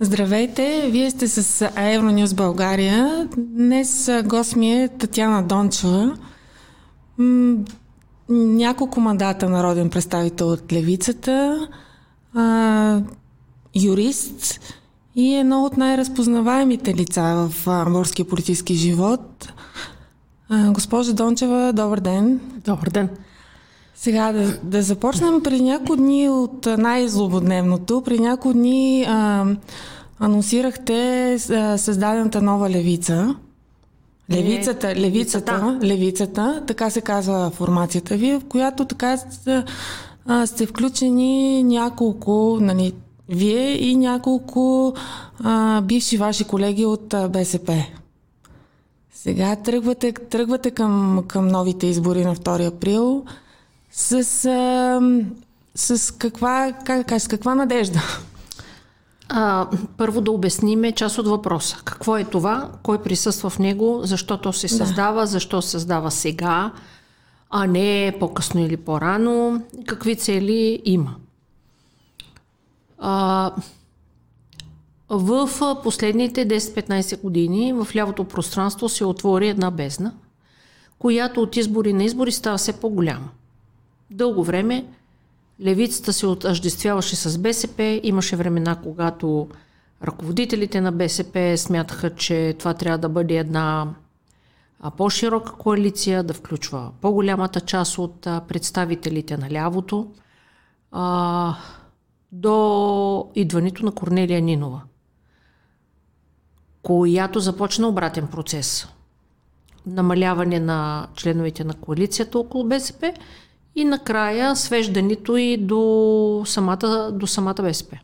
Здравейте, вие сте с Евронюс България. Днес гост ми е Татьяна Дончева. няколко мандата народен представител от Левицата, а, юрист и едно от най-разпознаваемите лица в българския политически живот. А, госпожа Дончева, добър ден. Добър ден. Сега да, да започнем при няколко дни от най-злободневното. При няколко дни а, анонсирахте а, създадената нова левица. Левицата, левицата, левицата, левицата, така се казва формацията ви, в която така а, сте включени няколко, нали, вие и няколко а, бивши ваши колеги от а, БСП. Сега тръгвате, тръгвате към, към новите избори на 2 април с, а, с, каква, как, с каква надежда? А, първо да обясниме част от въпроса. Какво е това, кой присъства в него, защо то се създава, да. защо се създава сега, а не по-късно или по-рано, какви цели има. А, в последните 10-15 години в лявото пространство се отвори една бездна, която от избори на избори става все по-голяма. Дълго време левицата се отъждествяваше с БСП. Имаше времена, когато ръководителите на БСП смятаха, че това трябва да бъде една по-широка коалиция, да включва по-голямата част от представителите на лявото, а, до идването на Корнелия Нинова, която започна обратен процес. Намаляване на членовете на коалицията около БСП – и накрая свеждането и до самата, до самата БСП.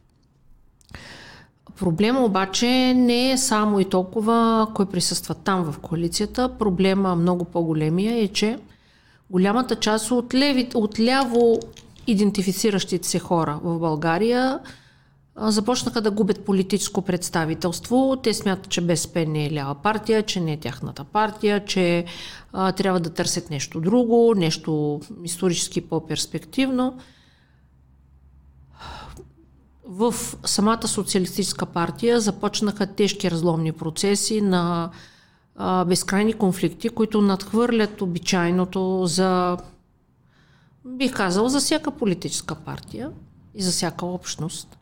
Проблема обаче не е само и толкова кой присъства там в коалицията. Проблема много по-големия е, че голямата част от, леви, от ляво идентифициращите се хора в България започнаха да губят политическо представителство. Те смятат, че БСП не е лява партия, че не е тяхната партия, че а, трябва да търсят нещо друго, нещо исторически по-перспективно. В самата социалистическа партия започнаха тежки разломни процеси на а, безкрайни конфликти, които надхвърлят обичайното за, бих казал, за всяка политическа партия и за всяка общност.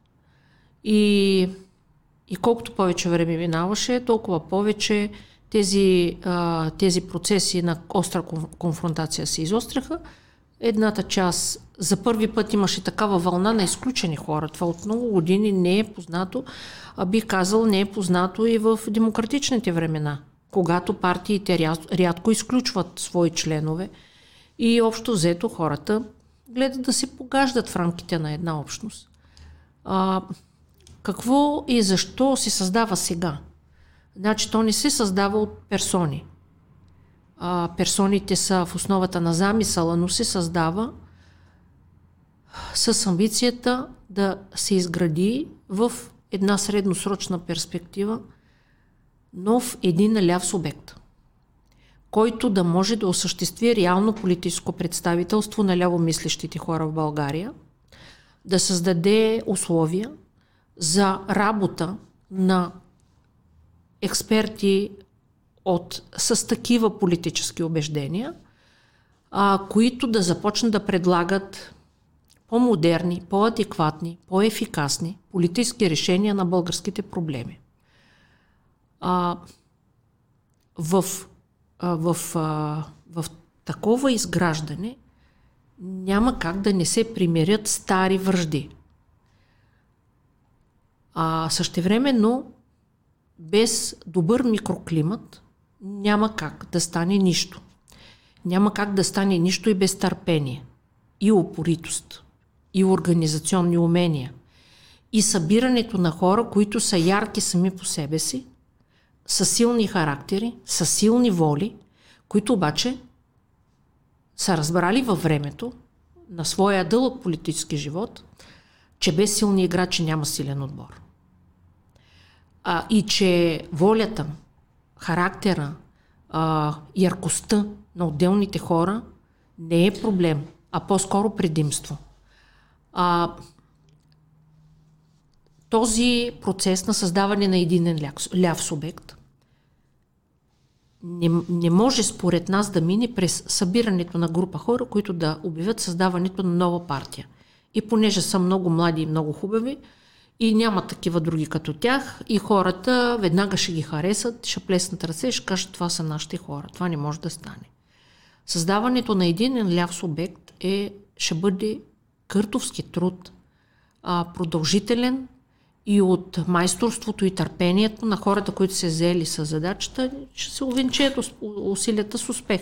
И, и колкото повече време минаваше, толкова повече тези, а, тези процеси на остра конфронтация се изостряха. Едната част за първи път имаше такава вълна на изключени хора. Това от много години не е познато, а бих казал не е познато и в демократичните времена, когато партиите рядко изключват свои членове и общо взето хората гледат да се погаждат в рамките на една общност. А, какво и защо се създава сега? Значи то не се създава от персони. А, персоните са в основата на замисъла, но се създава с амбицията да се изгради в една средносрочна перспектива нов един ляв субект, който да може да осъществи реално политическо представителство на лявомислещите хора в България, да създаде условия за работа на експерти от, с такива политически убеждения, а, които да започнат да предлагат по-модерни, по-адекватни, по-ефикасни политически решения на българските проблеми. А, в, а, в, а, в такова изграждане няма как да не се примирят стари връжди. А същевременно, без добър микроклимат, няма как да стане нищо. Няма как да стане нищо и без търпение, и упоритост, и организационни умения, и събирането на хора, които са ярки сами по себе си, са силни характери, са силни воли, които обаче са разбрали във времето на своя дълъг политически живот, че без силни играчи няма силен отбор а, и че волята, характера, а, яркостта на отделните хора не е проблем, а по-скоро предимство. А, този процес на създаване на един ляв, субект не, не може според нас да мине през събирането на група хора, които да обявят създаването на нова партия. И понеже са много млади и много хубави, и няма такива други като тях, и хората веднага ще ги харесат, ще плеснат ръце и ще кажат, това са нашите хора. Това не може да стане. Създаването на един ляв субект е, ще бъде къртовски труд, а, продължителен и от майсторството и търпението на хората, които се взели с задачата, ще се увенчеят усилията с успех.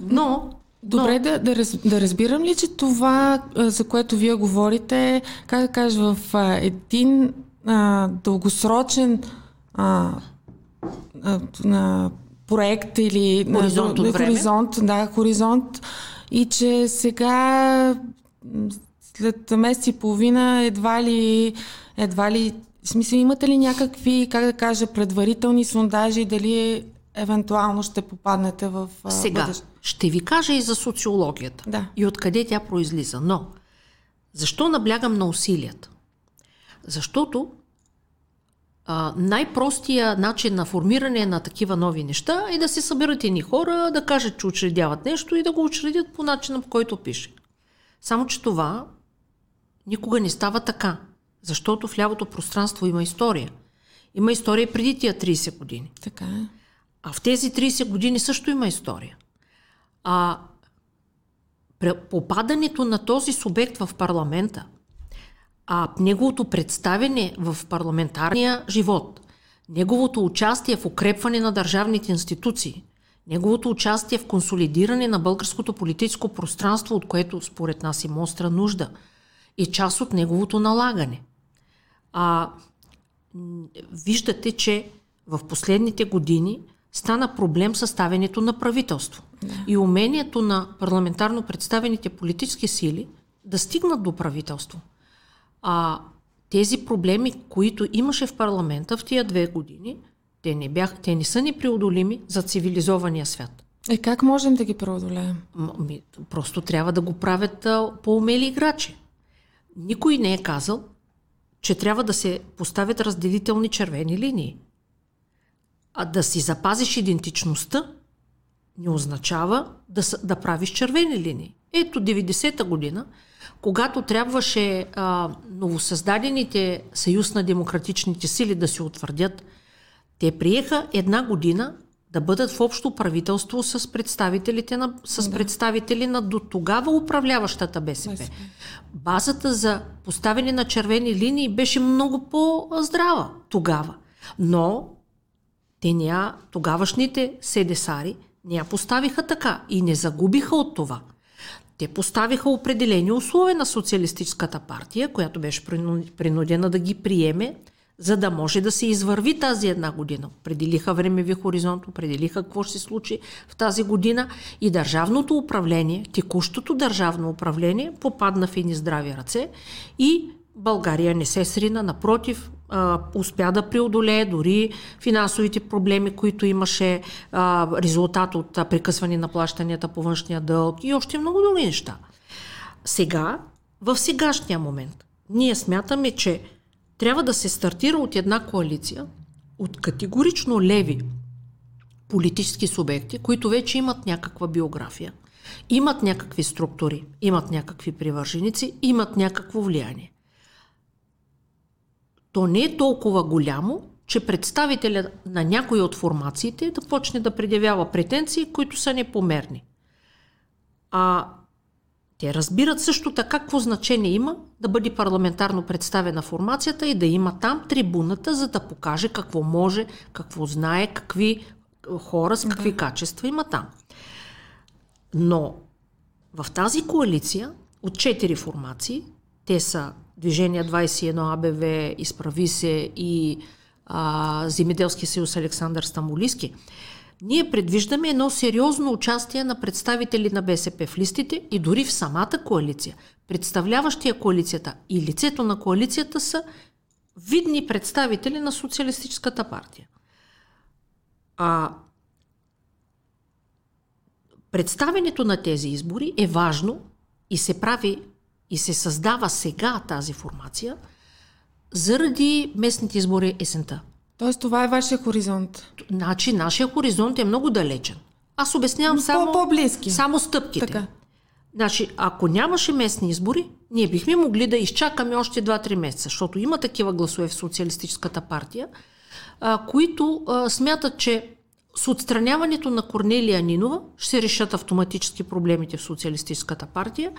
Но Добре, но... да, да, раз, да разбирам ли, че това, за което вие говорите, как да кажа, в а, един а, дългосрочен а, а, а, проект или хоризонт, на, хоризонт, да, хоризонт, и че сега след месец и половина едва ли, едва ли, в смисъл имате ли някакви, как да кажа, предварителни сондажи, дали евентуално ще попаднете в Сега, бъдещ... ще ви кажа и за социологията да. и откъде тя произлиза. Но, защо наблягам на усилията? Защото а, най-простия начин на формиране на такива нови неща е да се съберат едни хора, да кажат, че учредяват нещо и да го учредят по начина, по който пише. Само, че това никога не става така, защото в лявото пространство има история. Има история преди тия 30 години. Така е. А в тези 30 години също има история. А попадането на този субект в парламента, а неговото представене в парламентарния живот, неговото участие в укрепване на държавните институции, неговото участие в консолидиране на българското политическо пространство, от което според нас има остра нужда, е част от неговото налагане. А, виждате, че в последните години стана проблем съставянето на правителство. Да. И умението на парламентарно представените политически сили да стигнат до правителство. А тези проблеми, които имаше в парламента в тия две години, те не, бях, те не са непреодолими за цивилизования свят. Е, как можем да ги преодолеем? Ми, просто трябва да го правят а, по-умели играчи. Никой не е казал, че трябва да се поставят разделителни червени линии. А да си запазиш идентичността не означава да, да правиш червени линии. Ето 90-та година, когато трябваше а, новосъздадените съюз на демократичните сили да се утвърдят, те приеха една година да бъдат в общо правителство с представителите на, с да. представители на до тогава управляващата БСП. БСП. Базата за поставяне на червени линии беше много по-здрава тогава. Но те ня, тогавашните седесари не я поставиха така и не загубиха от това. Те поставиха определени условия на социалистическата партия, която беше принудена да ги приеме, за да може да се извърви тази една година. Определиха времеви хоризонт, определиха какво ще се случи в тази година и държавното управление, текущото държавно управление попадна в едни здрави ръце и България не се срина, напротив, а, успя да преодолее дори финансовите проблеми, които имаше резултат от прекъсване на плащанията по външния дълг и още много други неща. Сега, в сегашния момент, ние смятаме, че трябва да се стартира от една коалиция, от категорично леви политически субекти, които вече имат някаква биография, имат някакви структури, имат някакви привърженици, имат някакво влияние то не е толкова голямо, че представителя на някои от формациите да почне да предявява претенции, които са непомерни. А те разбират също така какво значение има да бъде парламентарно представена формацията и да има там трибуната, за да покаже какво може, какво знае, какви хора с какви да. качества има там. Но в тази коалиция от четири формации, те са Движение 21 АБВ, Изправи се и а, Земеделски съюз Александър Стамолиски, ние предвиждаме едно сериозно участие на представители на БСП в листите и дори в самата коалиция. Представляващия коалицията и лицето на коалицията са видни представители на Социалистическата партия. А представенето на тези избори е важно и се прави и се създава сега тази формация, заради местните избори есента. Тоест това е вашия хоризонт. Значи, нашия хоризонт е много далечен. Аз обяснявам само, по-близки. само стъпките. Така. Значи, ако нямаше местни избори, ние бихме могли да изчакаме още 2-3 месеца, защото има такива гласове в Социалистическата партия, а, които а, смятат, че с отстраняването на Корнелия Нинова ще решат автоматически проблемите в Социалистическата партия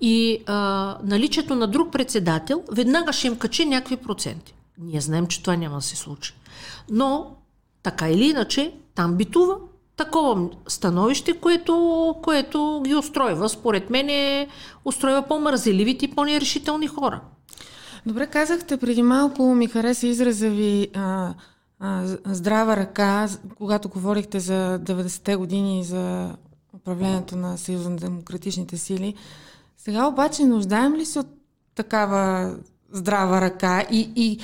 и а, наличието на друг председател веднага ще им качи някакви проценти. Ние знаем, че това няма да се случи. Но, така или иначе, там битува такова становище, което, което ги устройва. Според мен е, устройва по-мързеливите и по-нерешителни хора. Добре, казахте преди малко, ми хареса израза ви а, здрава ръка, когато говорихте за 90-те години и за управлението на Съюза на демократичните сили. Сега обаче нуждаем ли се от такава здрава ръка и, и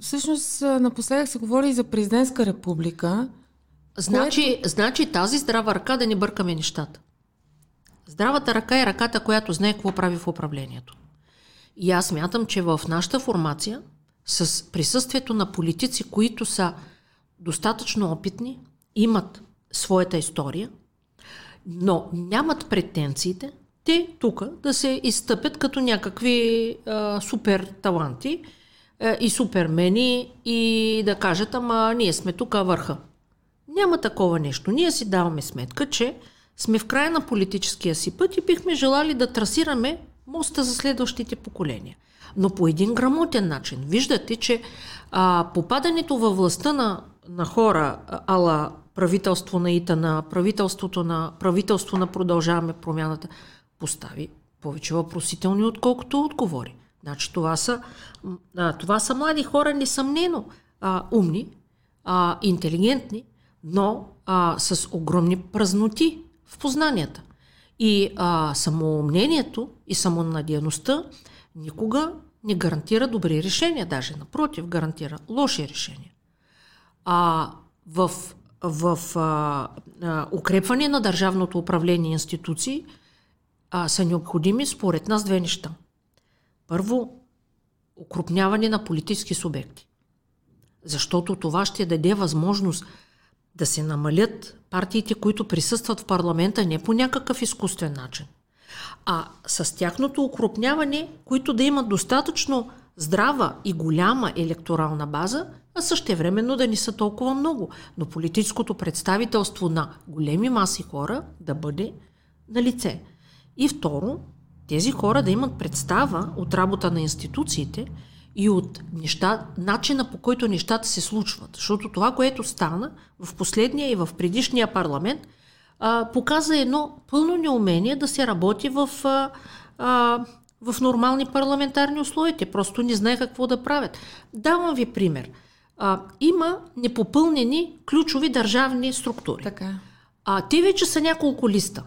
всъщност напоследък се говори и за президентска република. Значи, което... значи тази здрава ръка да не бъркаме нещата. Здравата ръка е ръката, която знае какво прави в управлението. И аз мятам, че в нашата формация, с присъствието на политици, които са достатъчно опитни, имат своята история, но нямат претенциите, те тук да се изтъпят като някакви а, супер таланти а, и супермени и да кажат, ама ние сме тук върха. Няма такова нещо. Ние си даваме сметка, че сме в края на политическия си път и бихме желали да трасираме моста за следващите поколения. Но по един грамотен начин. Виждате, че а, попадането във властта на, на хора, ала правителство на ИТА, на правителството на правителство на Продължаваме промяната, постави повече въпросителни, отколкото отговори. Значи това са, а, това са млади хора, несъмнено а, умни, а, интелигентни, но а, с огромни празноти в познанията. И а, самомнението и самонадеяността никога не гарантира добри решения, даже напротив, гарантира лоши решения. А в, в а, а, укрепване на държавното управление и институции а, са необходими според нас две неща. Първо, укрупняване на политически субекти. Защото това ще даде възможност да се намалят партиите, които присъстват в парламента не по някакъв изкуствен начин, а с тяхното укрупняване, които да имат достатъчно здрава и голяма електорална база, а същевременно да не са толкова много. Но политическото представителство на големи маси хора да бъде на лице. И второ, тези хора да имат представа от работа на институциите и от неща, начина по който нещата се случват. Защото това, което стана в последния и в предишния парламент, а, показа едно пълно неумение да се работи в, а, а, в нормални парламентарни условия. Те просто не знаеха какво да правят. Давам ви пример. А, има непопълнени ключови държавни структури. Така. А, те вече са няколко листа.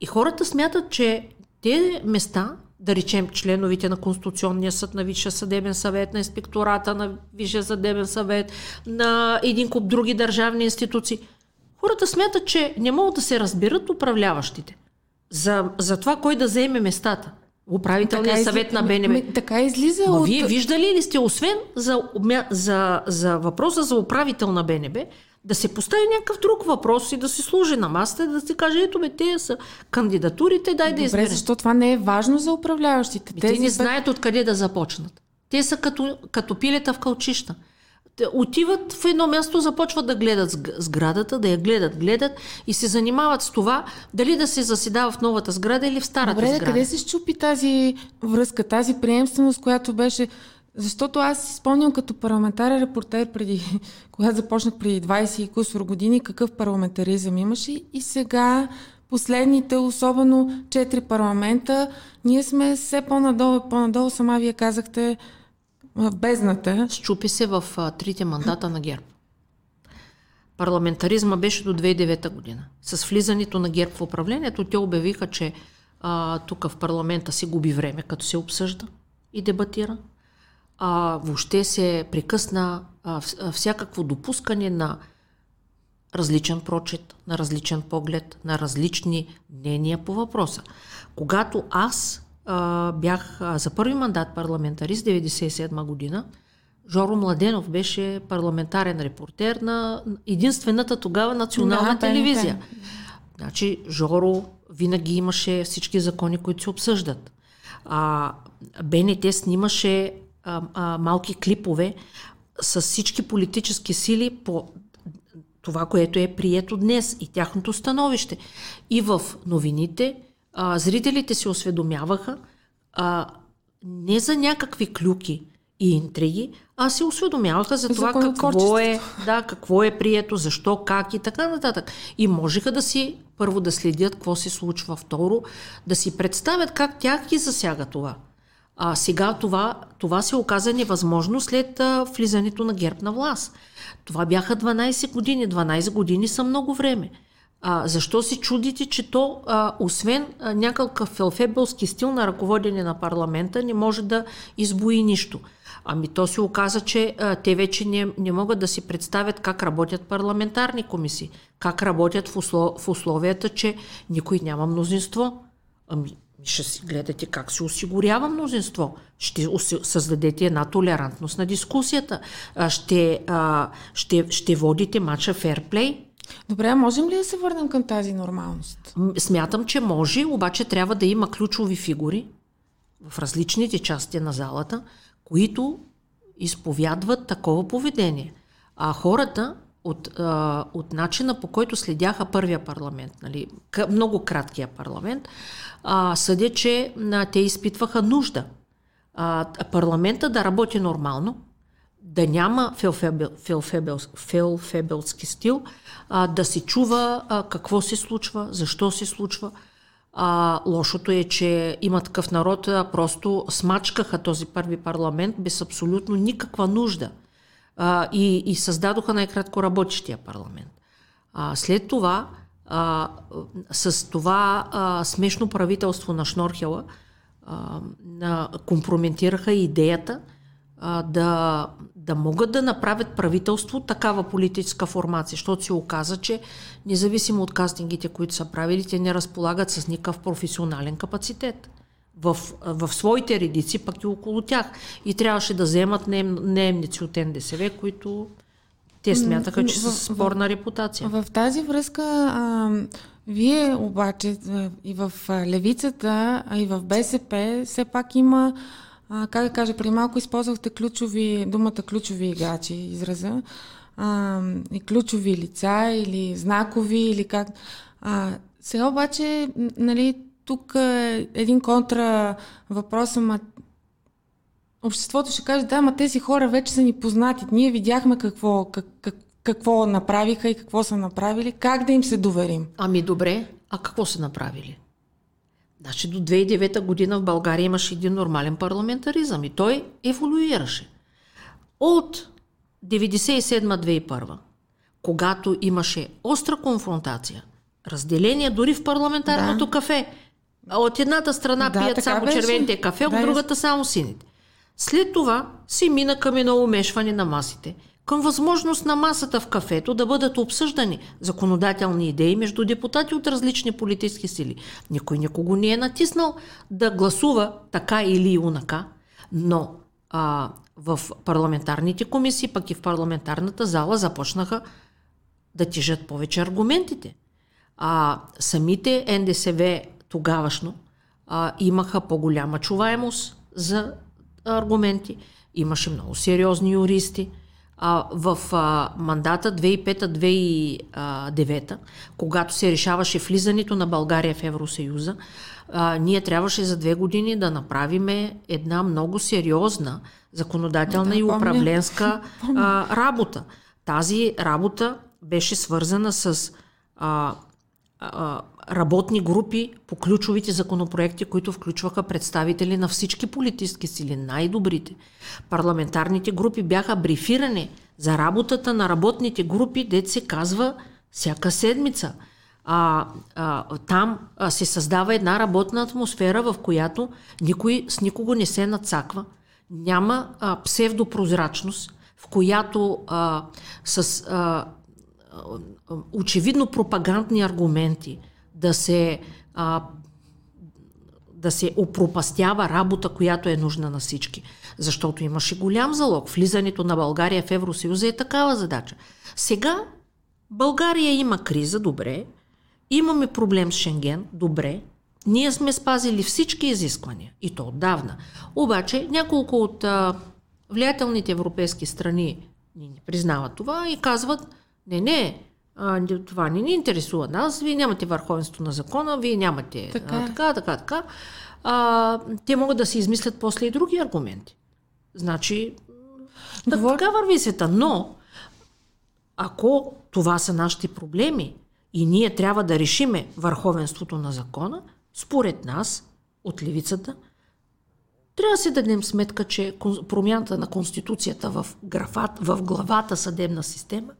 И хората смятат, че те места да речем членовите на Конституционния съд, на Висшия съдебен съвет, на инспектората на Висшия съдебен съвет, на един куп други държавни институции. Хората смятат, че не могат да се разберат управляващите за, за това кой да заеме местата. Управителният така съвет на БНБ. Така излиза Но от... вие виждали ли сте, освен за, за, за въпроса за управител на БНБ, да се постави някакъв друг въпрос и да се служи на масата да се каже, ето бе, те са кандидатурите, дай да изберем. Защо това не е важно за управляващите? Те не знаят откъде да започнат. Те са като, като пилета в кълчища. Отиват в едно място, започват да гледат сградата, да я гледат, гледат и се занимават с това дали да се заседава в новата сграда или в старата Добре, сграда. къде се щупи тази връзка, тази приемственост, която беше? Защото аз си спомням като парламентарен репортер преди, когато започнах преди 20 и кусор години, какъв парламентаризъм имаше. И сега последните, особено четири парламента, ние сме все по-надолу и по-надолу, сама вие казахте, в бездната. Щупи се в а, трите мандата на ГЕРБ. Парламентаризма беше до 2009 година. С влизането на ГЕРБ в управлението, те обявиха, че тук в парламента се губи време, като се обсъжда и дебатира а, въобще се прекъсна а, всякакво допускане на различен прочет, на различен поглед, на различни мнения по въпроса. Когато аз а, бях а, за първи мандат парламентарист 97 година. Жоро Младенов беше парламентарен репортер на единствената тогава национална да, телевизия. Да, Значи Жоро винаги имаше всички закони, които се обсъждат. А, БНТ снимаше а, а, малки клипове с всички политически сили по това, което е прието днес и тяхното становище. И в новините а, зрителите се осведомяваха а, не за някакви клюки и интриги, а се осведомяваха за, за това какво е, да, какво е прието, защо, как и така нататък. И можеха да си първо да следят какво се случва, второ да си представят как тях ги засяга това. А сега това, това се оказа невъзможно след а, влизането на герб на власт. Това бяха 12 години. 12 години са много време. А, защо си чудите, че то, а, освен а, някакъв фелфебелски стил на ръководене на парламента, не може да избои нищо? Ами то се оказа, че а, те вече не, не могат да си представят как работят парламентарни комисии, как работят в, услов, в условията, че никой няма мнозинство. Ами ще си гледате как се осигурява мнозинство. Ще създадете една толерантност на дискусията. Ще, ще, ще водите матча ферплей. Добре, а можем ли да се върнем към тази нормалност? Смятам, че може, обаче трябва да има ключови фигури в различните части на залата, които изповядват такова поведение. А хората от, от начина по който следяха първия парламент, нали, много краткия парламент, а, съдя, че те изпитваха нужда парламента да работи нормално, да няма фелфебел, фелфебел, фелфебелски стил, а, да се чува а, какво се случва, защо се случва. А, лошото е, че има такъв народ, а, просто смачкаха този първи парламент без абсолютно никаква нужда а, и, и създадоха най-кратко работещия парламент. А, след това, а, с това а, смешно правителство на Шнорхела а, на, компрометираха идеята а, да, да могат да направят правителство такава политическа формация, защото се оказа, че независимо от кастингите, които са правили, те не разполагат с никакъв професионален капацитет в, в своите редици, пък и около тях. И трябваше да вземат неемници от НДСВ, които те смятаха, че са спорна репутация. В, в тази връзка, а, вие обаче и в Левицата, и в БСП, все пак има, а, как да кажа, при малко използвахте ключови, думата ключови играчи, израза, а, и ключови лица или знакови, или как. А, сега обаче, нали, тук е един контра въпрос, ама обществото ще каже, да, ма тези хора вече са ни познати. Ние видяхме какво, как, как, какво направиха и какво са направили. Как да им се доверим? Ами добре, а какво са направили? Значи до 2009 година в България имаше един нормален парламентаризъм и той еволюираше. От 97-2001, когато имаше остра конфронтация, разделение дори в парламентарното да. кафе, от едната страна да, пият само беше. червените кафе, от да, другата само сините. След това си мина към едно умешване на масите, към възможност на масата в кафето да бъдат обсъждани законодателни идеи между депутати от различни политически сили. Никой никого не е натиснал да гласува така или унака, но а, в парламентарните комисии, пък и в парламентарната зала започнаха да тежат повече аргументите. А самите НДСВ тогавашно а, имаха по-голяма чуваемост за аргументи. Имаше много сериозни юристи. А, в а, мандата 2005-2009, когато се решаваше влизането на България в Евросъюза, а, ние трябваше за две години да направим една много сериозна законодателна да, и управленска а, работа. Тази работа беше свързана с а, работни групи по ключовите законопроекти, които включваха представители на всички политически сили, най-добрите. Парламентарните групи бяха брифирани за работата на работните групи, дет се казва всяка седмица. А, а, там а, се създава една работна атмосфера, в която никой с никого не се нацаква. Няма а, псевдопрозрачност, в която а, с а, очевидно пропагандни аргументи – да се а, да се опропастява работа, която е нужна на всички. Защото имаше голям залог. Влизането на България в Евросъюза е такава задача. Сега България има криза, добре. Имаме проблем с Шенген, добре. Ние сме спазили всички изисквания и то отдавна. Обаче няколко от а, влиятелните европейски страни ни признават това и казват, не, не, а, това не ни интересува нас, вие нямате върховенство на закона, вие нямате така, а, така, така, така. А, те могат да си измислят после и други аргументи. Значи, Говор... така върви света. Но, ако това са нашите проблеми и ние трябва да решиме върховенството на закона, според нас, от левицата, трябва да си дадем сметка, че промяната на Конституцията в, графат, в главата съдебна система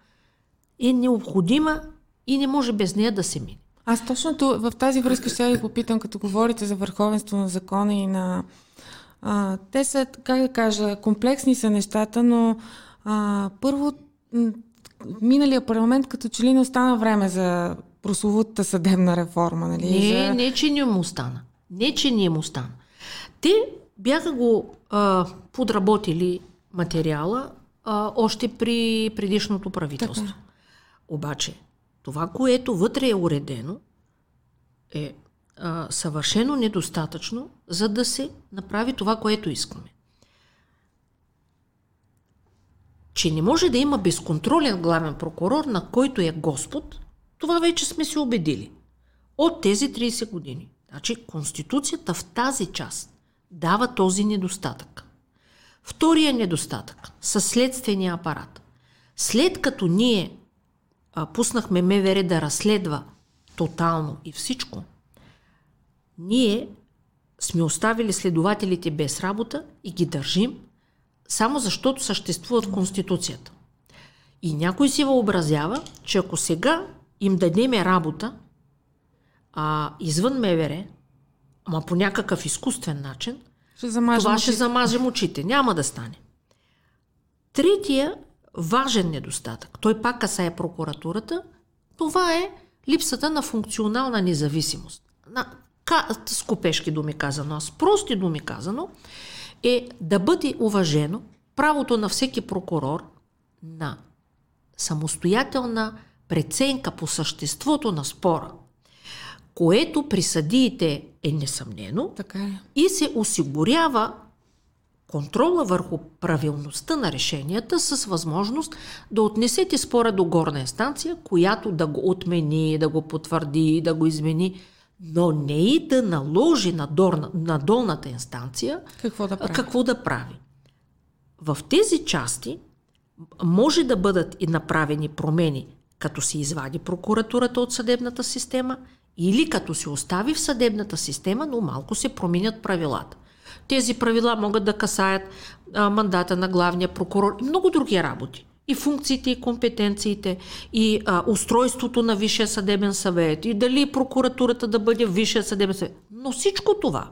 е необходима и не може без нея да се мине. Аз точно в тази връзка ще ви попитам, като говорите за върховенство на закона и на... А, те са, как да кажа, комплексни са нещата, но а, първо миналия парламент като че ли не остана време за прословутата съдебна реформа, нали? Не, за... не, че не му остана. Не, че не му остана. Те бяха го а, подработили материала а, още при предишното правителство. Така. Обаче, това, което вътре е уредено, е а, съвършено недостатъчно, за да се направи това, което искаме. Че не може да има безконтролен главен прокурор, на който е Господ, това вече сме се убедили. От тези 30 години. Значи Конституцията в тази част дава този недостатък. Втория недостатък със следствения апарат. След като ние а, пуснахме МВР да разследва тотално и всичко, ние сме оставили следователите без работа и ги държим, само защото съществуват Конституцията. И някой си въобразява, че ако сега им дадеме работа а, извън МВР, ама по някакъв изкуствен начин, ще това очите. ще замажем очите. Няма да стане. Третия важен недостатък, той пак касае прокуратурата, това е липсата на функционална независимост. На, с купешки думи казано, с прости думи казано, е да бъде уважено правото на всеки прокурор на самостоятелна преценка по съществото на спора, което при съдиите е несъмнено така е. и се осигурява контрола върху правилността на решенията с възможност да отнесете спора до горна инстанция, която да го отмени, да го потвърди, да го измени, но не и да наложи на, дорна, на долната инстанция какво да, прави. какво да прави. В тези части може да бъдат и направени промени, като се извади прокуратурата от съдебната система или като се остави в съдебната система, но малко се променят правилата. Тези правила могат да касаят а, мандата на главния прокурор и много други работи. И функциите, и компетенциите, и а, устройството на Висшия съдебен съвет, и дали прокуратурата да бъде Висшия съдебен съвет. Но всичко това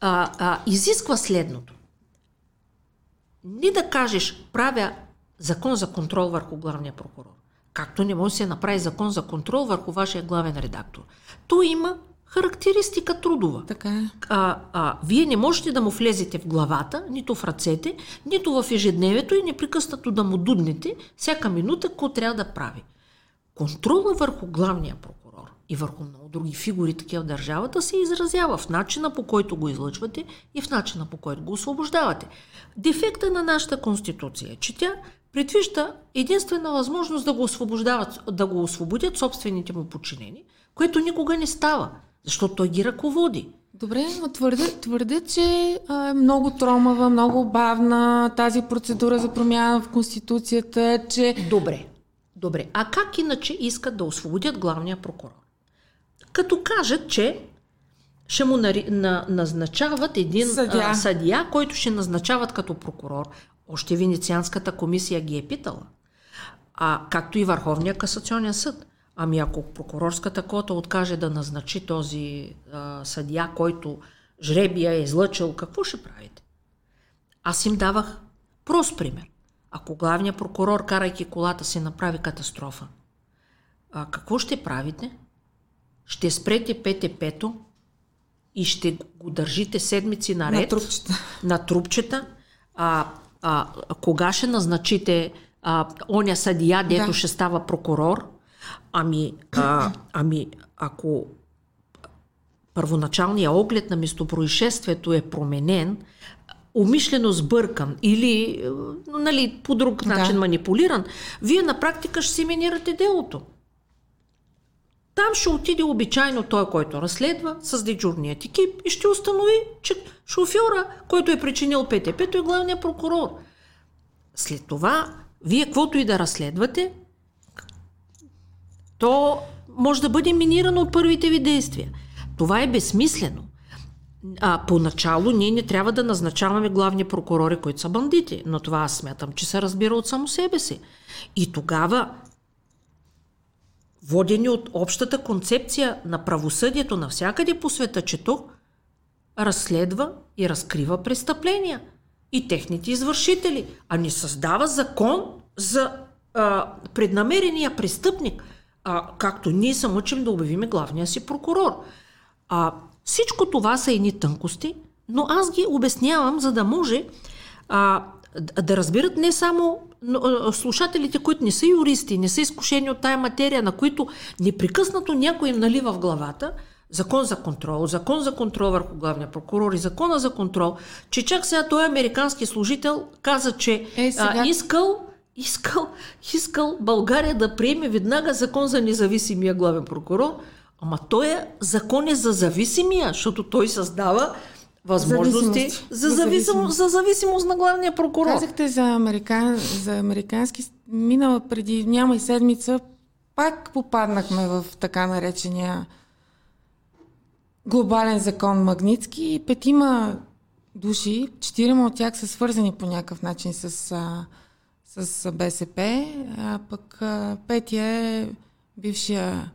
а, а, изисква следното. Не да кажеш, правя закон за контрол върху главния прокурор, както не може да се направи закон за контрол върху вашия главен редактор. То има характеристика трудова. Така е. А, а, вие не можете да му влезете в главата, нито в ръцете, нито в ежедневието и непрекъснато да му дуднете всяка минута, какво трябва да прави. Контрола върху главния прокурор и върху много други фигури такива в държавата се изразява в начина по който го излъчвате и в начина по който го освобождавате. Дефекта на нашата конституция е, че тя предвижда единствена възможност да го, освобождават, да го освободят собствените му подчинени, което никога не става. Защото той ги ръководи. Добре, но твърдя, твърдя че е много тромава, много бавна тази процедура за промяна в Конституцията, че... Добре, добре. А как иначе искат да освободят главния прокурор? Като кажат, че ще му нари, на, назначават един съдия. А, съдия, който ще назначават като прокурор. Още Венецианската комисия ги е питала. А както и Върховния касационен съд. Ами ако прокурорската кота откаже да назначи този а, съдия, който жребия е излъчил, какво ще правите? Аз им давах прост пример. Ако главният прокурор, карайки колата си, направи катастрофа, а какво ще правите? Ще спрете ПТП-то и ще го държите седмици наред. На трупчета. На трупчета. А, а, кога ще назначите а, оня съдия, дето да. ще става прокурор? Ами, а, ами, ако първоначалният оглед на местопроизшествието е променен, умишлено сбъркан или нали, по друг начин да. манипулиран, вие на практика ще си минирате делото. Там ще отиде обичайно той, който разследва с дежурният екип и ще установи, че шофьора, който е причинил ПТП, е главният прокурор. След това, вие каквото и да разследвате, то може да бъде минирано от първите ви действия. Това е безсмислено. А, поначало ние не трябва да назначаваме главни прокурори, които са бандити, но това аз смятам, че се разбира от само себе си. И тогава, водени от общата концепция на правосъдието навсякъде по света, че то разследва и разкрива престъпления и техните извършители, а не създава закон за а, преднамерения престъпник, а, както ние се мъчим да обявиме главния си прокурор. А, всичко това са едни тънкости, но аз ги обяснявам, за да може а, да разбират не само слушателите, които не са юристи, не са изкушени от тая материя, на които непрекъснато някой им налива в главата, закон за контрол, закон за контрол върху главния прокурор и закона за контрол, че чак сега той американски служител каза, че е, сега... а, искал искал, искал България да приеме веднага закон за независимия главен прокурор, ама той е закон е за зависимия, защото той създава възможности за, зависимост, за зависимост на главния прокурор. Казахте за, американ, за американски. Минала преди няма и седмица, пак попаднахме в така наречения глобален закон Магницки и петима души, четирима от тях са свързани по някакъв начин с, с БСП, а пък петия е бившия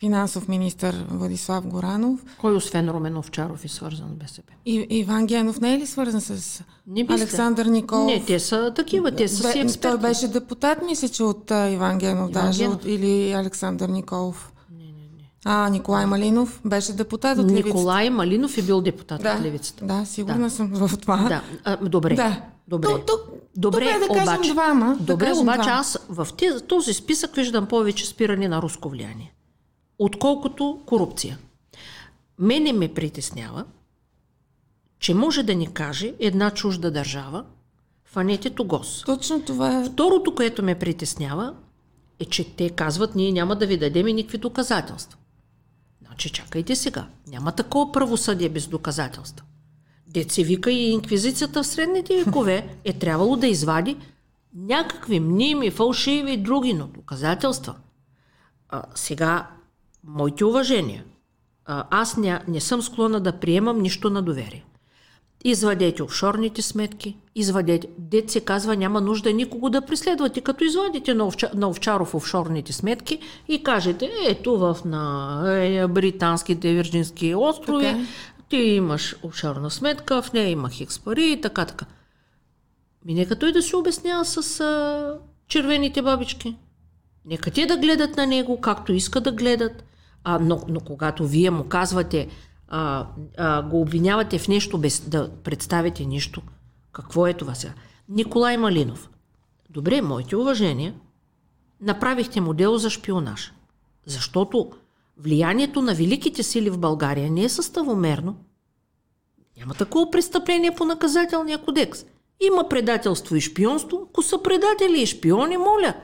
финансов министр Владислав Горанов. Кой освен Румен Овчаров е свързан с БСП? И, Иван Генов не е ли свързан с не Александър Николов? Не, те са такива, те са Бе, си експерти. Той беше депутат, мисля, че от Иван Генов, Иван даже, Генов. От, или Александър Николов. Не, не, не. А, Николай Малинов беше депутат от Левицата. Николай Малинов е бил депутат да, от Левицата. Да, сигурна да. съм в това. Да, а, добре. Да. Добре. То, то, добре, добре да обаче, двама. Добре, да обаче двама. аз в този списък виждам повече спиране на руско влияние отколкото корупция. Мене ме притеснява, че може да ни каже една чужда държава, фанете Тогос. Точно това е. Второто, което ме притеснява, е, че те казват, ние няма да ви дадем никакви доказателства. Значи чакайте сега. Няма такова правосъдие без доказателства. Деца вика и инквизицията в средните векове е трябвало да извади някакви мними, фалшиви, други, но доказателства. А, сега моите уважения. Аз не, не съм склонна да приемам нищо на доверие. Извадете офшорните сметки, извадете. Дет се казва, няма нужда никого да преследвате, като извадите на, Овча, на Овчаров офшорните сметки и кажете, ето в на е, британските Вирджински острови. Ти имаш офшорна сметка, в нея има хикс пари и така, така. Ми нека той да се обяснява с а, червените бабички. Нека те да гледат на него, както иска да гледат. А, но, но когато вие му казвате, а, а, го обвинявате в нещо без да представите нищо, какво е това сега? Николай Малинов. Добре, моите уважения, направихте модел за шпионаж. Защото влиянието на великите сили в България не е съставомерно. Няма такова престъпление по наказателния кодекс. Има предателство и шпионство. Ако са предатели и шпиони, моля.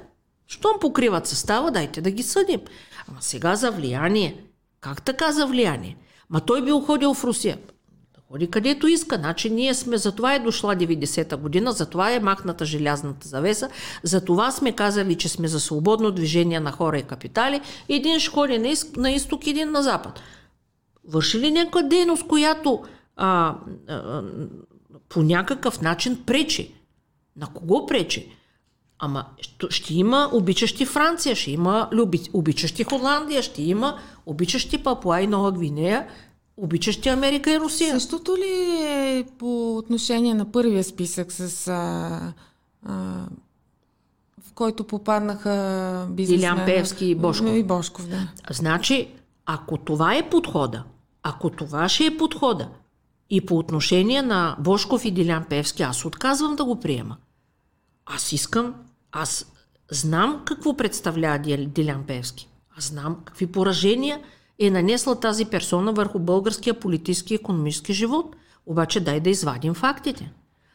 Щом покриват състава, дайте да ги съдим. Ама сега за влияние. Как така за влияние? Ма той бил ходил в Русия. Ходи където иска. Значи ние сме, за това е дошла 90-та година, за това е махната желязната завеса, за това сме казали, че сме за свободно движение на хора и капитали. Един ще ходи на, из, на изток, един на запад. Върши ли някаква дейност, която а, а, по някакъв начин пречи? На кого пречи? Ама ще има обичащи Франция, ще има люби, обичащи Холандия, ще има обичащи Папуа и Нова Гвинея, обичащи Америка и Русия. Същото ли е по отношение на първия списък с... А, а, в който попаднаха бизнесмена... Илян Певски и Бошков. И Бошков, да. Значи, ако това е подхода, Ако това ще е подхода и по отношение на Бошков и Дилян Певски, аз отказвам да го приема. Аз искам, аз знам какво представлява Дилян Певски. Аз знам какви поражения е нанесла тази персона върху българския политически и економически живот. Обаче дай да извадим фактите.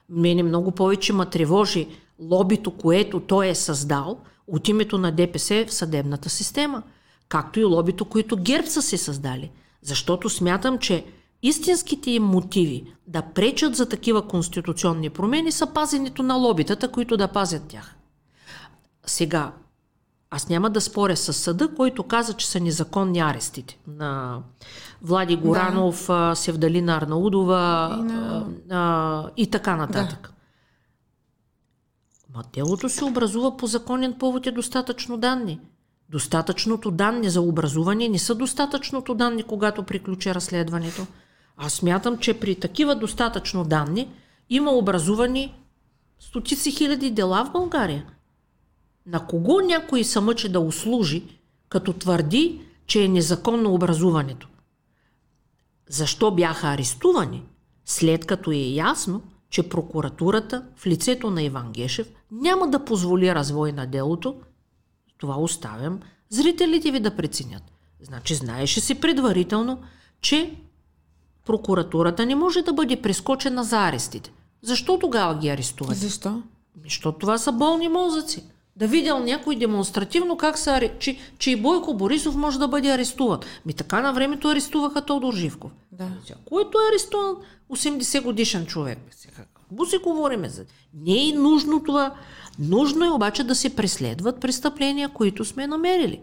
Мене много повече ма тревожи лобито, което той е създал от името на ДПС в съдебната система, както и лобито, които ГЕРБ са се създали. Защото смятам, че истинските им мотиви да пречат за такива конституционни промени са пазенето на лобитата, които да пазят тях. Сега, аз няма да споря с съда, който каза, че са незаконни арестите на Влади Горанов, да. Севдалина Арнаудова и, на... а, и така нататък. Да. Ма делото се образува по законен повод и достатъчно данни. Достатъчното данни за образуване не са достатъчното данни, когато приключи разследването. Аз смятам, че при такива достатъчно данни има образувани стотици хиляди дела в България – на кого някой се мъчи да услужи, като твърди, че е незаконно образуването? Защо бяха арестувани, след като е ясно, че прокуратурата в лицето на Иван Гешев няма да позволи развой на делото, това оставям зрителите ви да преценят. Значи знаеше си предварително, че прокуратурата не може да бъде прескочена за арестите. Защо тогава ги арестуват? Защо? Защото това са болни мозъци да видял някой демонстративно как са, че, че и Бойко Борисов може да бъде арестуван. Ми така на времето арестуваха Тодор Живков. Да. Който е арестуван 80 годишен човек. Какво си говориме за... Не е нужно това. Нужно е обаче да се преследват престъпления, които сме намерили.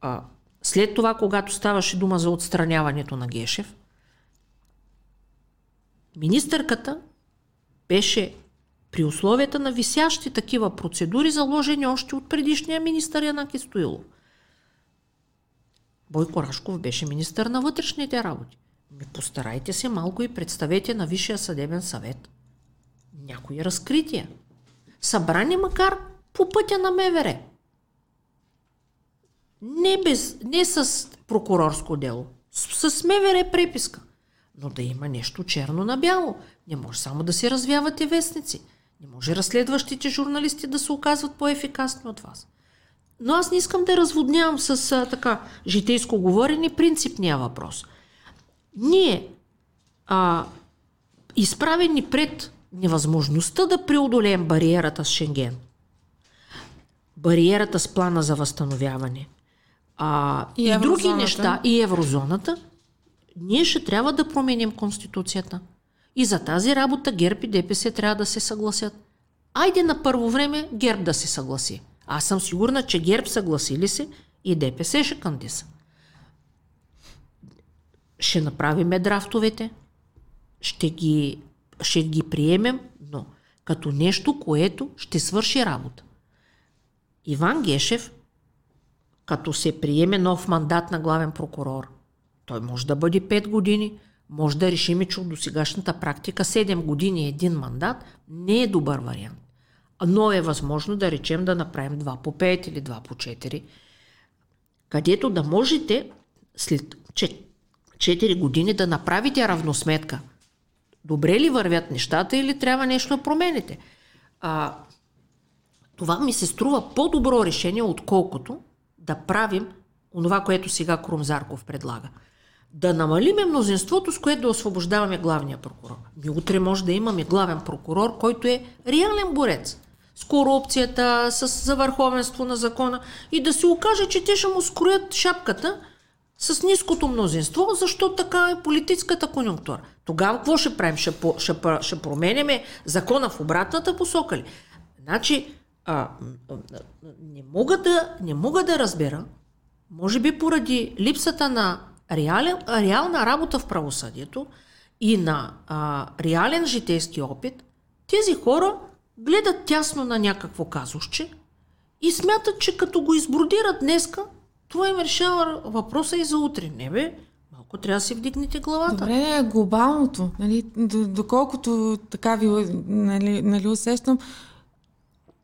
А, след това, когато ставаше дума за отстраняването на Гешев, министърката беше при условията на висящи такива процедури, заложени още от предишния министър Янаки Стоилов. Бойко Рашков беше министър на вътрешните работи. Ми постарайте се малко и представете на Висшия съдебен съвет някои разкрития. Събрани макар по пътя на МВР. Не, без, не с прокурорско дело, с, с МВР преписка. Но да има нещо черно на бяло. Не може само да се развявате вестници. Не може разследващите журналисти да се оказват по-ефикасни от вас. Но аз не искам да разводнявам с а, така житейско говорене принципния въпрос. Ние, а, изправени пред невъзможността да преодолеем бариерата с Шенген, бариерата с плана за възстановяване а, и, и други неща, и еврозоната, ние ще трябва да променим Конституцията. И за тази работа ГЕРБ и ДПС трябва да се съгласят. Айде на първо време ГЕРБ да се съгласи. Аз съм сигурна, че ГЕРБ съгласили се и ДПС ще кандиса. Ще направиме драфтовете, ще ги, ще ги приемем, но като нещо, което ще свърши работа. Иван Гешев, като се приеме нов мандат на главен прокурор, той може да бъде 5 години, може да решим, че от досегашната практика 7 години един мандат не е добър вариант. Но е възможно да речем да направим 2 по 5 или 2 по 4, където да можете след 4 години да направите равносметка. Добре ли вървят нещата или трябва нещо да промените? А, това ми се струва по-добро решение, отколкото да правим онова, което сега Крумзарков предлага – да намалиме мнозинството, с което да освобождаваме главния прокурор. Ми утре може да имаме главен прокурор, който е реален борец с корупцията, с за върховенство на закона и да се окаже, че те ще му скроят шапката с ниското мнозинство, защото така е политическата конюнктура. Тогава какво ще правим? Ще, ще, ще променяме закона в обратната посока ли? Значи, а, не, мога да, не мога да разбера, може би поради липсата на реален, реална работа в правосъдието и на а, реален житейски опит, тези хора гледат тясно на някакво казусче и смятат, че като го избродират днеска, това им решава въпроса и за утре. Не бе, малко трябва да си вдигнете главата. Добре, глобалното, нали, доколкото така ви нали, нали, усещам,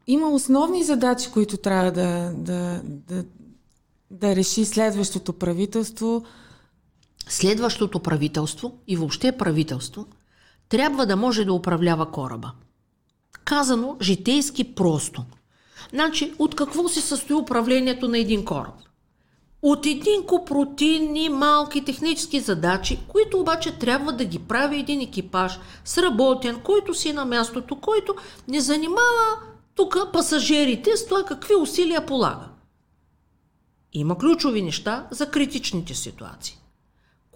има основни задачи, които трябва да, да, да, да реши следващото правителство – следващото правителство и въобще правителство трябва да може да управлява кораба. Казано житейски просто. Значи, от какво се състои управлението на един кораб? От един куп рутинни, малки технически задачи, които обаче трябва да ги прави един екипаж, сработен, който си е на мястото, който не занимава тук пасажирите с това какви усилия полага. Има ключови неща за критичните ситуации,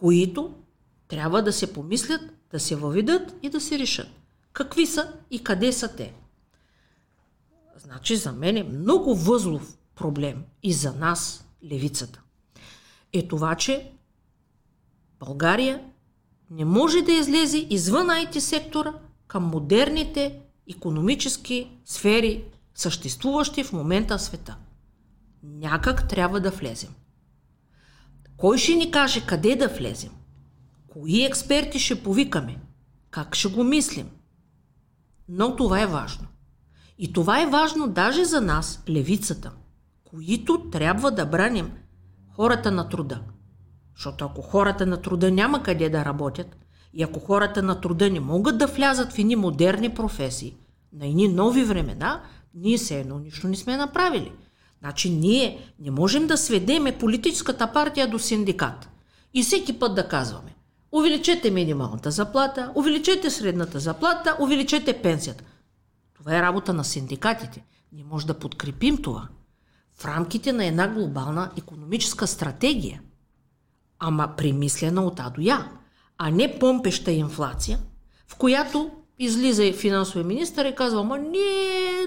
които трябва да се помислят, да се въведат и да се решат. Какви са и къде са те? Значи за мен е много възлов проблем и за нас, левицата. Е това, че България не може да излезе извън IT сектора към модерните економически сфери, съществуващи в момента в света. Някак трябва да влезем. Кой ще ни каже къде да влезем? Кои експерти ще повикаме? Как ще го мислим? Но това е важно. И това е важно даже за нас, левицата, които трябва да браним хората на труда. Защото ако хората на труда няма къде да работят, и ако хората на труда не могат да влязат в едни модерни професии, на едни нови времена, ние се едно нищо не сме направили. Значи ние не можем да сведеме политическата партия до синдикат. И всеки път да казваме, увеличете минималната заплата, увеличете средната заплата, увеличете пенсията. Това е работа на синдикатите. Ние може да подкрепим това в рамките на една глобална економическа стратегия, ама примислена от А до Я, а не помпеща инфлация, в която излиза и финансовия министър и казва, ама ние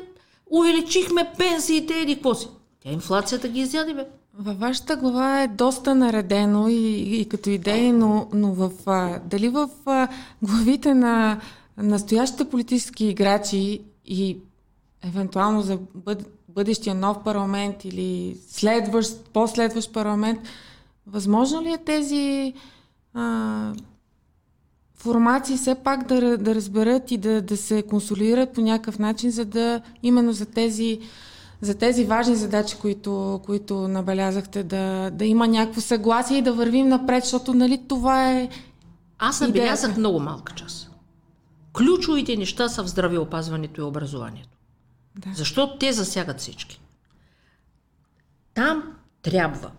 увеличихме пенсиите, еди какво си. Тя инфлацията ги изяде, бе. Във вашата глава е доста наредено и, и като идеи, но, но в, а, дали в а, главите на настоящите политически играчи и евентуално за бъд, бъдещия нов парламент или следващ, последващ парламент, възможно ли е тези а, формации все пак да, да разберат и да, да се консолидират по някакъв начин, за да именно за тези, за тези важни задачи, които, които набелязахте, да, да има някакво съгласие и да вървим напред, защото нали, това е. Аз набелязах много малка част. Ключовите неща са в здравеопазването и образованието. Да. Защото те засягат всички. Там трябва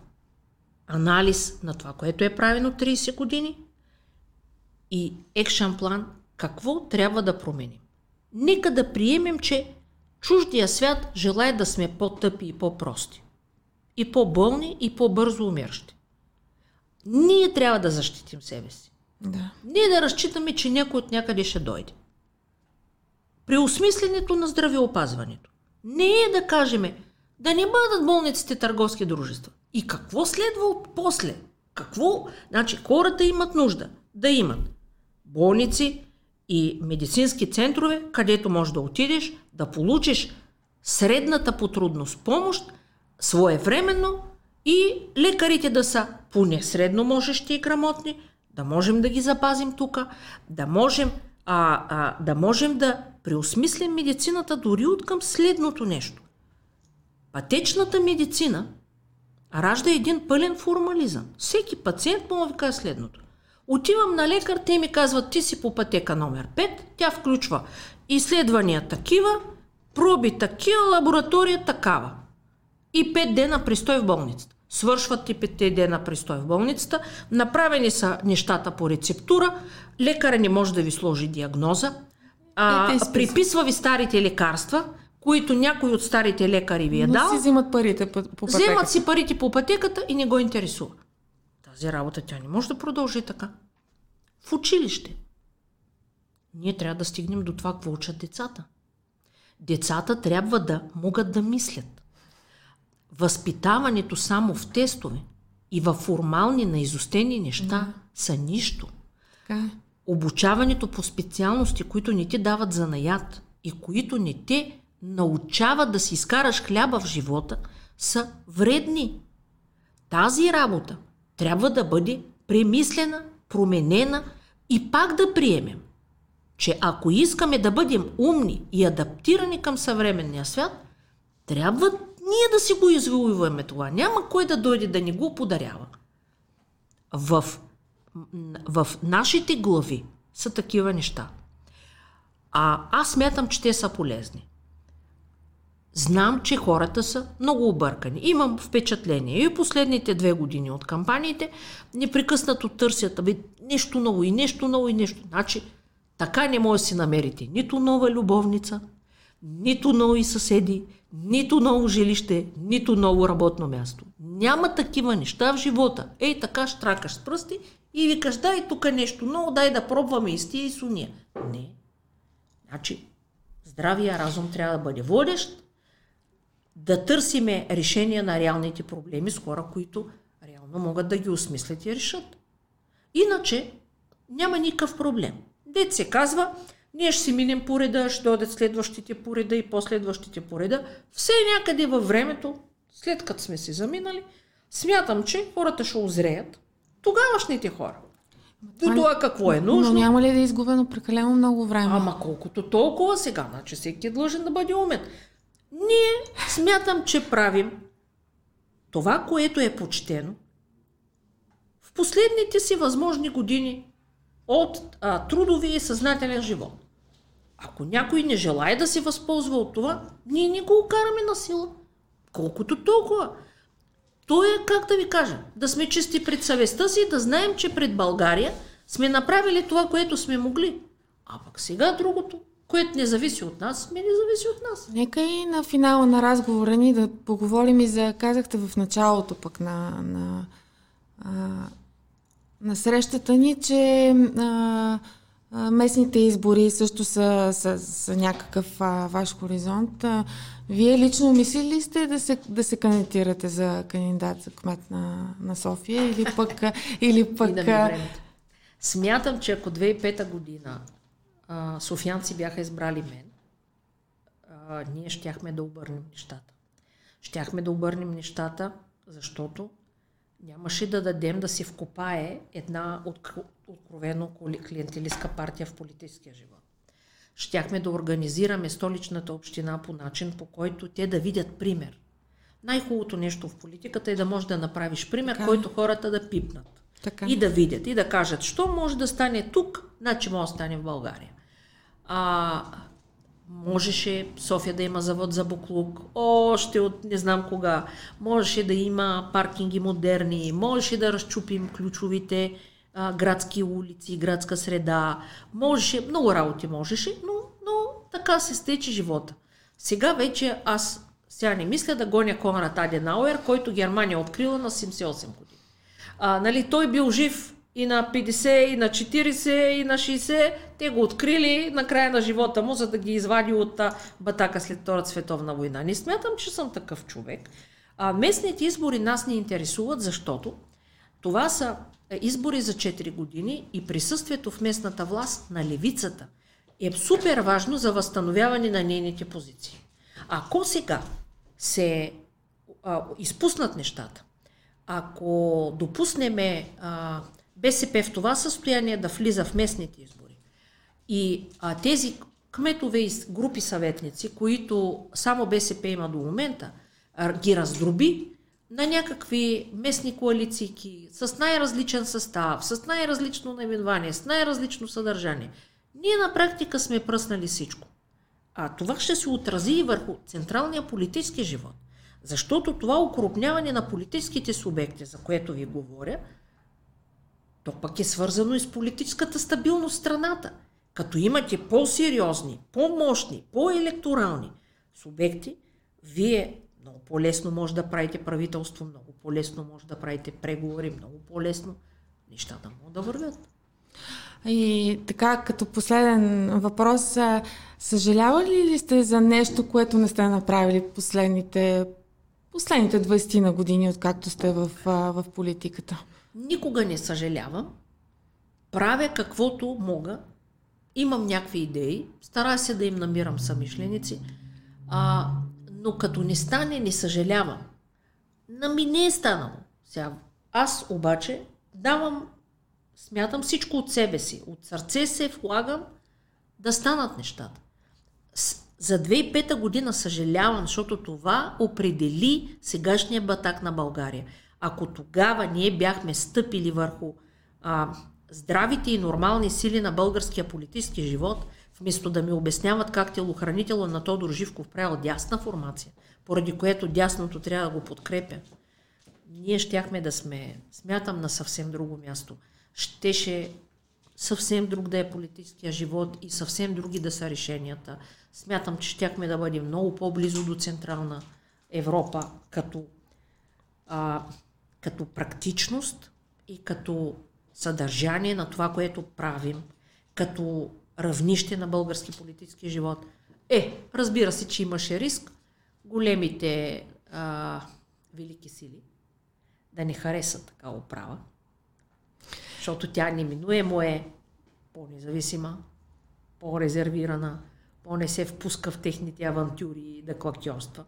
анализ на това, което е правено 30 години и екшен план какво трябва да променим. Нека да приемем, че чуждия свят желая да сме по-тъпи и по-прости. И по-болни, и по-бързо умиращи. Ние трябва да защитим себе си. Да. Ние да разчитаме, че някой от някъде ще дойде при осмисленето на здравеопазването. Не е да кажеме да не бъдат болниците търговски дружества. И какво следва после? Какво? Значи хората имат нужда да имат болници и медицински центрове, където можеш да отидеш, да получиш средната по трудност помощ своевременно и лекарите да са поне средно можещи и грамотни, да можем да ги запазим тук, да можем, а, а, да можем да преосмислим медицината дори от към следното нещо. Пътечната медицина ражда един пълен формализъм. Всеки пациент ви казва следното. Отивам на лекар, те ми казват, ти си по пътека номер 5, тя включва изследвания такива, проби такива, лаборатория такава. И 5 дена престой в болницата. Свършват и 5 дена престой в болницата, направени са нещата по рецептура, лекаря не може да ви сложи диагноза, а, приписва ви старите лекарства, които някой от старите лекари ви е дал. си взимат парите по пътеката. Вземат си парите по пътеката и не го интересува. Тази работа тя не може да продължи така. В училище. Ние трябва да стигнем до това, какво учат децата. Децата трябва да могат да мислят. Възпитаването само в тестове и във формални, наизустени неща да. са нищо. Така е обучаването по специалности, които не ти дават занаят и които не те научават да си изкараш хляба в живота, са вредни. Тази работа трябва да бъде премислена, променена и пак да приемем, че ако искаме да бъдем умни и адаптирани към съвременния свят, трябва ние да си го извоюваме това. Няма кой да дойде да ни го подарява. В в нашите глави са такива неща. А аз смятам, че те са полезни. Знам, че хората са много объркани. Имам впечатление. И последните две години от кампаниите непрекъснато търсят аби, нещо ново и нещо ново и нещо. Значи, така не може да си намерите нито нова любовница, нито нови съседи, нито ново жилище, нито ново работно място. Няма такива неща в живота. Ей така штракаш с пръсти и викаш, дай тук нещо ново, дай да пробваме и с и с. Не. Значи, здравия разум трябва да бъде водещ, да търсиме решения на реалните проблеми с хора, които реално могат да ги осмислят и решат. Иначе няма никакъв проблем. Дет се казва, ние ще си минем по реда, ще дойдат следващите по реда и последващите по реда. Все някъде във времето, след като сме се заминали, смятам, че хората ще озреят. Тогавашните хора. До това какво е нужно. Но няма ли да е изгубено прекалено много време? Ама колкото толкова сега, значи всеки е длъжен да бъде умен. Ние смятам, че правим това, което е почтено в последните си възможни години от а, трудовия и съзнателен живот. Ако някой не желая да се възползва от това, ние не го караме на сила. Колкото толкова. То е, как да ви кажа, да сме чисти пред съвестта си да знаем, че пред България сме направили това, което сме могли. А пък сега другото, което не зависи от нас, ми не зависи от нас. Нека и на финала на разговора ни да поговорим и за, казахте в началото пък на, на, а, на срещата ни, че а, местните избори също са, са, са някакъв а, ваш хоризонт. А, вие лично мислили сте да се, да се кандидатирате за кандидат за кмет на, на София или пък... или пък да Смятам, че ако 2005 година а, софианци бяха избрали мен, а, ние щяхме да обърнем нещата. Щяхме да обърнем нещата, защото нямаше да дадем да се вкопае една откровено клиентелистка партия в политическия живот. Щяхме да организираме столичната община по начин, по който те да видят пример. Най-хубавото нещо в политиката е да можеш да направиш пример, така. който хората да пипнат. Така. И да видят, и да кажат, що може да стане тук, значи може да стане в България. А, можеше София да има завод за буклук, още от не знам кога. Можеше да има паркинги модерни, можеше да разчупим ключовите а, градски улици, градска среда. Можеше, много работи можеше, но, но така се стече живота. Сега вече аз сега не мисля да гоня Конрад Аденауер, който Германия е открила на 78 години. А, нали, той бил жив и на 50, и на 40, и на 60. Те го открили на края на живота му, за да ги извади от батака след Втората световна война. Не смятам, че съм такъв човек. А, местните избори нас не интересуват, защото това са е, избори за 4 години и присъствието в местната власт на левицата е супер важно за възстановяване на нейните позиции. Ако сега се а, изпуснат нещата, ако допуснеме а, БСП в това състояние да влиза в местните избори. И а, тези кметове и групи съветници, които само БСП има до момента, ги раздроби на някакви местни коалиции с най-различен състав, с най-различно наименование, с най-различно съдържание. Ние на практика сме пръснали всичко. А това ще се отрази и върху централния политически живот. Защото това укрупняване на политическите субекти, за което ви говоря, то пък е свързано и с политическата стабилност в страната. Като имате по-сериозни, по-мощни, по-електорални субекти, вие много по-лесно може да правите правителство, много по-лесно може да правите преговори, много по-лесно нещата могат да вървят. И така, като последен въпрос, съжалявали ли сте за нещо, което не сте направили последните, последните 20 на години, откакто сте в, в политиката? Никога не съжалявам. Правя каквото мога. Имам някакви идеи. Старая се да им намирам самишленици. А, но като не стане, не съжалявам. Нами не е станало. Сега, аз обаче давам, смятам всичко от себе си. От сърце се влагам да станат нещата. За 2005 година съжалявам, защото това определи сегашния батак на България. Ако тогава ние бяхме стъпили върху а, здравите и нормални сили на българския политически живот, вместо да ми обясняват как телохранителя на Тодор Живков правил дясна формация, поради което дясното трябва да го подкрепя, ние щяхме да сме, смятам, на съвсем друго място. Щеше съвсем друг да е политическия живот и съвсем други да са решенията. Смятам, че щяхме да бъдем много по-близо до Централна Европа като, а, като практичност и като съдържание на това, което правим, като равнище на български политически живот. Е, разбира се, че имаше риск големите а, велики сили да не харесат така оправа, защото тя неминуемо е по-независима, по-резервирана, по-не се впуска в техните авантюри и да клактьорства.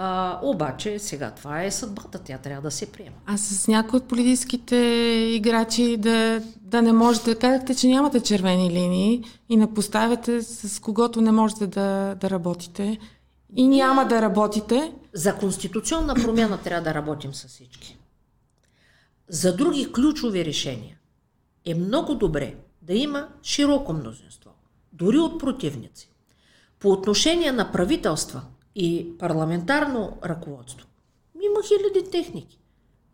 А, обаче сега това е съдбата, тя трябва да се приема. А с някои от политическите играчи да, да не можете, казахте, че нямате червени линии и не поставяте с когото не можете да, да работите и няма да работите. За конституционна промяна трябва да работим с всички. За други ключови решения е много добре да има широко мнозинство, дори от противници. По отношение на правителства и парламентарно ръководство, има хиляди техники.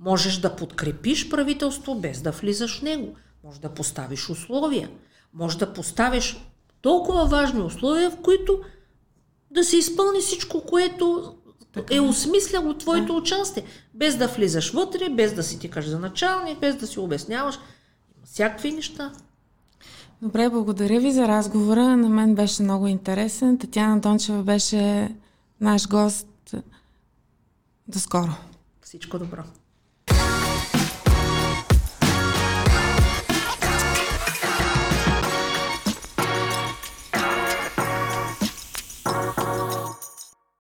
Можеш да подкрепиш правителство без да влизаш в него. Може да поставиш условия. Може да поставиш толкова важни условия, в които да се изпълни всичко, което така. е осмисляло твоето да. участие. Без да влизаш вътре, без да си тикаш за началник, без да си обясняваш. Има всякакви неща. Добре, благодаря ви за разговора. На мен беше много интересен. Татьяна Дончева беше наш гост. До скоро. Всичко добро.